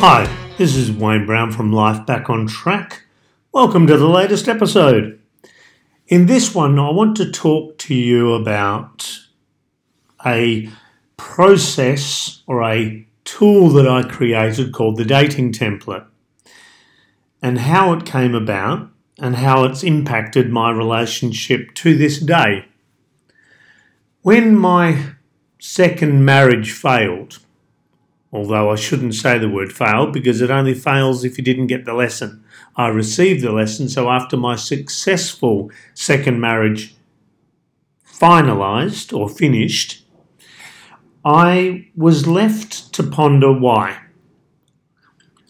Hi, this is Wayne Brown from Life Back on Track. Welcome to the latest episode. In this one, I want to talk to you about a process or a tool that I created called the dating template and how it came about and how it's impacted my relationship to this day. When my second marriage failed, although I shouldn't say the word failed because it only fails if you didn't get the lesson. I received the lesson, so after my successful second marriage finalised or finished, I was left to ponder why.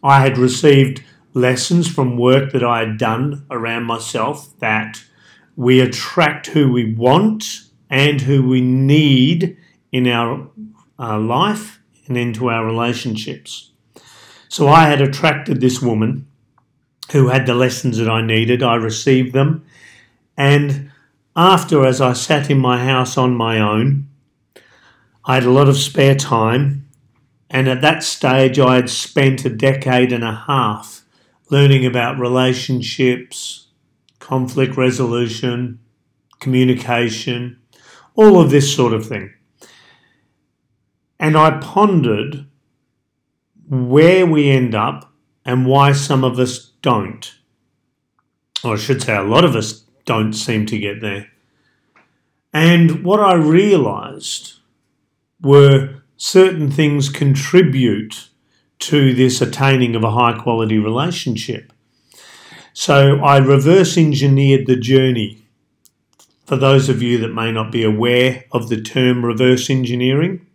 I had received lessons from work that I had done around myself that we attract who we want and who we need in our uh, life and into our relationships. So I had attracted this woman who had the lessons that I needed. I received them. And after, as I sat in my house on my own, I had a lot of spare time. And at that stage, I had spent a decade and a half learning about relationships, conflict resolution, communication, all of this sort of thing. And I pondered where we end up and why some of us don't. Or I should say, a lot of us don't seem to get there. And what I realized were certain things contribute to this attaining of a high quality relationship. So I reverse engineered the journey. For those of you that may not be aware of the term reverse engineering,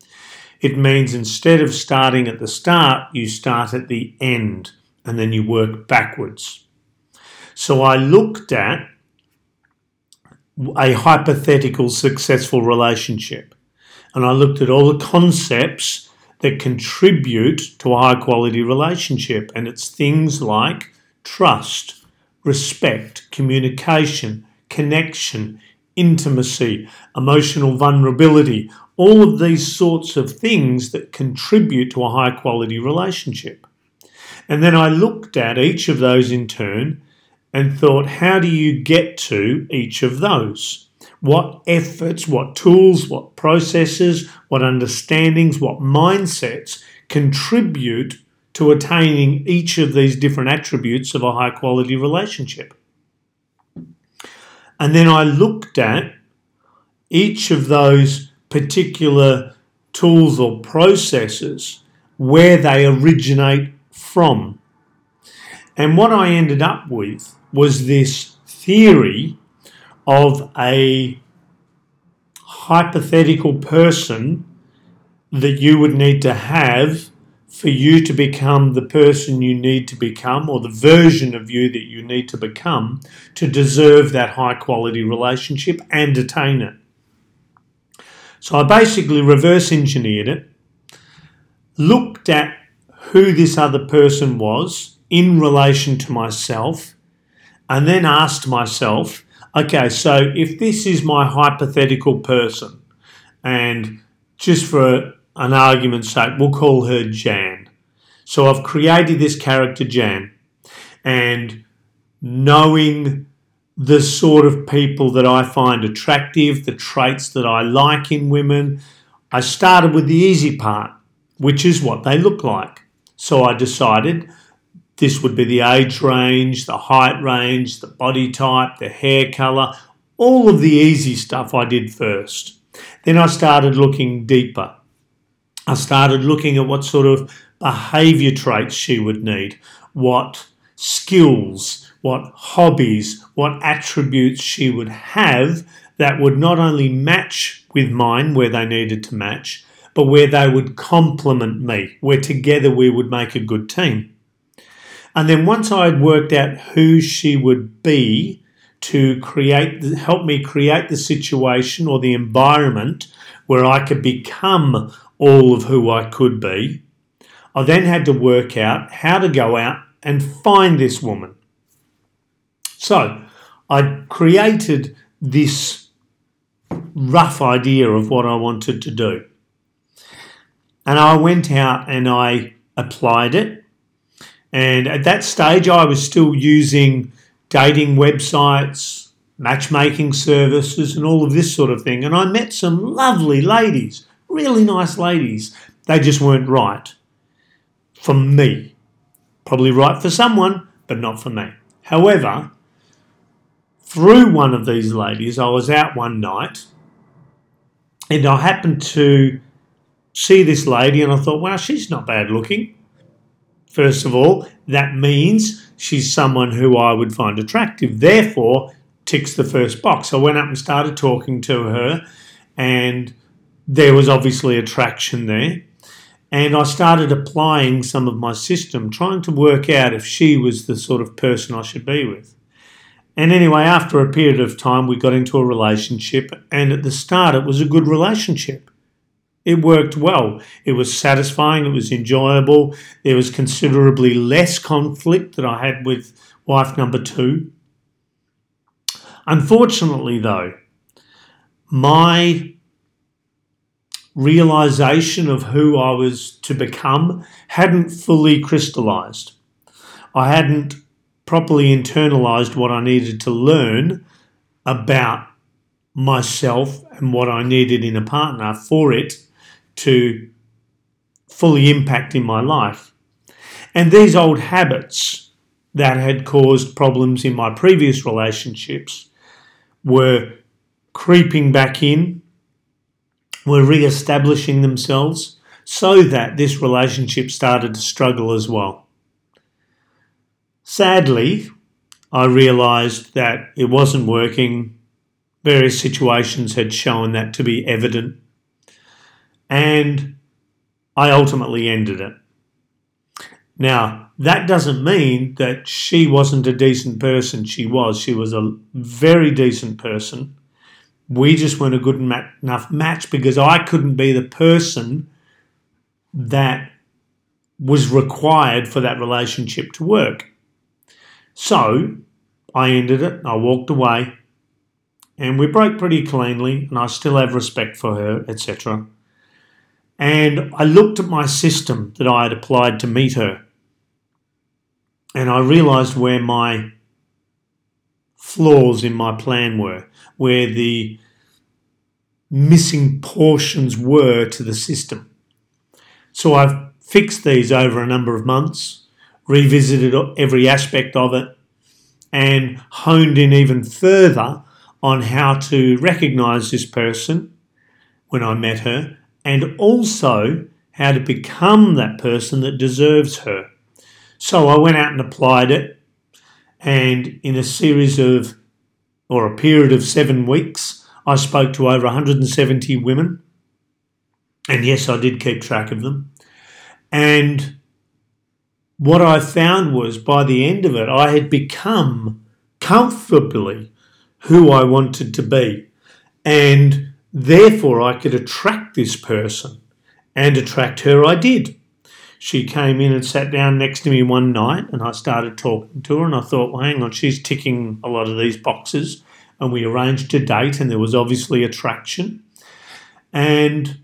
it means instead of starting at the start, you start at the end and then you work backwards. So I looked at a hypothetical successful relationship and I looked at all the concepts that contribute to a high quality relationship. And it's things like trust, respect, communication, connection, intimacy, emotional vulnerability, all of these sorts of things that contribute to a high quality relationship. And then I looked at each of those in turn and thought, how do you get to each of those? What efforts, what tools, what processes, what understandings, what mindsets contribute to attaining each of these different attributes of a high quality relationship? And then I looked at each of those particular tools or processes where they originate from. And what I ended up with was this theory of a hypothetical person that you would need to have for you to become the person you need to become or the version of you that you need to become to deserve that high quality relationship and attain it. So I basically reverse engineered it, looked at who this other person was in relation to myself, and then asked myself, okay, so if this is my hypothetical person, and just for an argument's sake, we'll call her Jan. So I've created this character, Jan, and knowing the sort of people that I find attractive, the traits that I like in women. I started with the easy part, which is what they look like. So I decided this would be the age range, the height range, the body type, the hair colour, all of the easy stuff I did first. Then I started looking deeper. I started looking at what sort of behaviour traits she would need, what skills, what hobbies, what attributes she would have that would not only match with mine where they needed to match, but where they would complement me, where together we would make a good team. And then once I had worked out who she would be to create, help me create the situation or the environment where I could become all of who I could be, I then had to work out how to go out and find this woman. So I created this rough idea of what I wanted to do. And I went out and I applied it And at that stage, I was still using dating websites, matchmaking services, and all of this sort of thing. And I met some lovely ladies, really nice ladies. They just weren't right for me. Probably right for someone, but not for me. However, through one of these ladies, I was out one night and I happened to see this lady and I thought, wow, she's not bad looking. First of all, that means she's someone who I would find attractive. Therefore, ticks the first box. I went up and started talking to her, and there was obviously attraction there. And I started applying some of my system, trying to work out if she was the sort of person I should be with. And anyway, after a period of time, we got into a relationship, and at the start, it was a good relationship. It worked well. It was satisfying. It was enjoyable. There was considerably less conflict that I had with wife number two. Unfortunately, though, my realization of who I was to become hadn't fully crystallized. I hadn't properly internalized what I needed to learn about myself and what I needed in a partner for it to fully impact in my life. And these old habits that had caused problems in my previous relationships were creeping back in, were re establishing themselves, so that this relationship started to struggle as well. Sadly, I realised that it wasn't working. Various situations had shown that to be evident and I ultimately ended it. Now, that doesn't mean that she wasn't a decent person. She was. She was a very decent person. We just weren't a good enough match because I couldn't be the person that was required for that relationship to work. So I ended it, I walked away, and we broke pretty cleanly, and I still have respect for her, etc. And I looked at my system that I had applied to meet her. And I realized where my flaws in my plan were, where the missing portions were to the system. So I've fixed these over a number of months, revisited every aspect of it, and honed in even further on how to recognize this person when I met her and also how to become that person that deserves her. So I went out and applied it, and in a series of, or a period of seven weeks, I spoke to over 170 women. And yes, I did keep track of them. And what I found was by the end of it, I had become comfortably who I wanted to be. And Therefore, I could attract this person and attract her. I did. She came in and sat down next to me one night, and I started talking to her. And I thought, well, hang on, she's ticking a lot of these boxes. And we arranged a date, and there was obviously attraction. And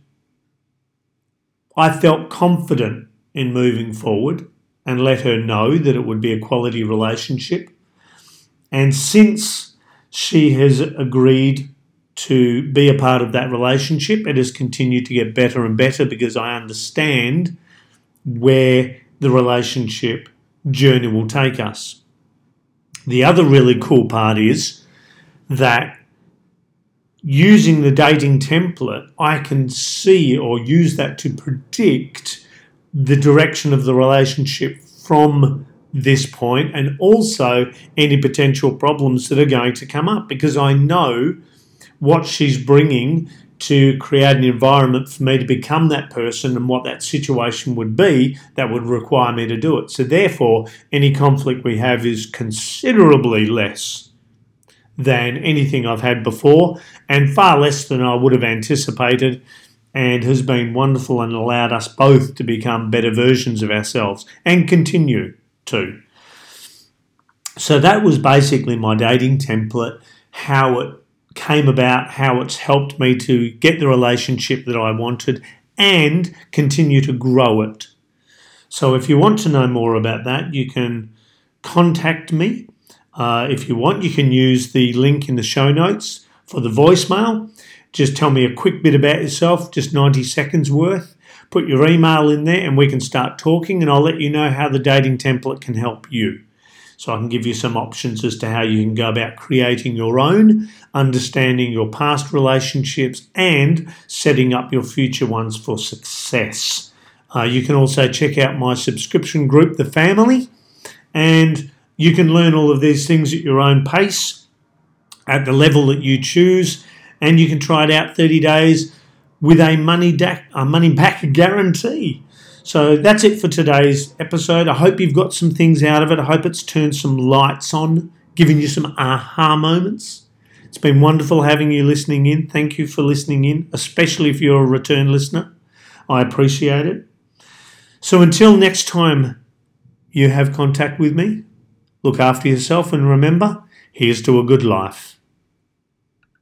I felt confident in moving forward and let her know that it would be a quality relationship. And since she has agreed to be a part of that relationship. It has continued to get better and better because I understand where the relationship journey will take us. The other really cool part is that using the dating template, I can see or use that to predict the direction of the relationship from this point and also any potential problems that are going to come up because I know what she's bringing to create an environment for me to become that person and what that situation would be that would require me to do it. So, therefore, any conflict we have is considerably less than anything I've had before and far less than I would have anticipated and has been wonderful and allowed us both to become better versions of ourselves and continue to. So, that was basically my dating template, how it came about, how it's helped me to get the relationship that I wanted and continue to grow it. So if you want to know more about that, you can contact me. Uh, if you want, you can use the link in the show notes for the voicemail. Just tell me a quick bit about yourself, just 90 seconds worth. Put your email in there and we can start talking, and I'll let you know how the dating template can help you. So I can give you some options as to how you can go about creating your own, understanding your past relationships, and setting up your future ones for success. Uh, you can also check out my subscription group, The Family, and you can learn all of these things at your own pace, at the level that you choose, and you can try it out 30 days with a money, da- a money back guarantee. So that's it for today's episode. I hope you've got some things out of it. I hope it's turned some lights on, giving you some aha moments. It's been wonderful having you listening in. Thank you for listening in, especially if you're a return listener. I appreciate it. So until next time you have contact with me, look after yourself and remember, here's to a good life.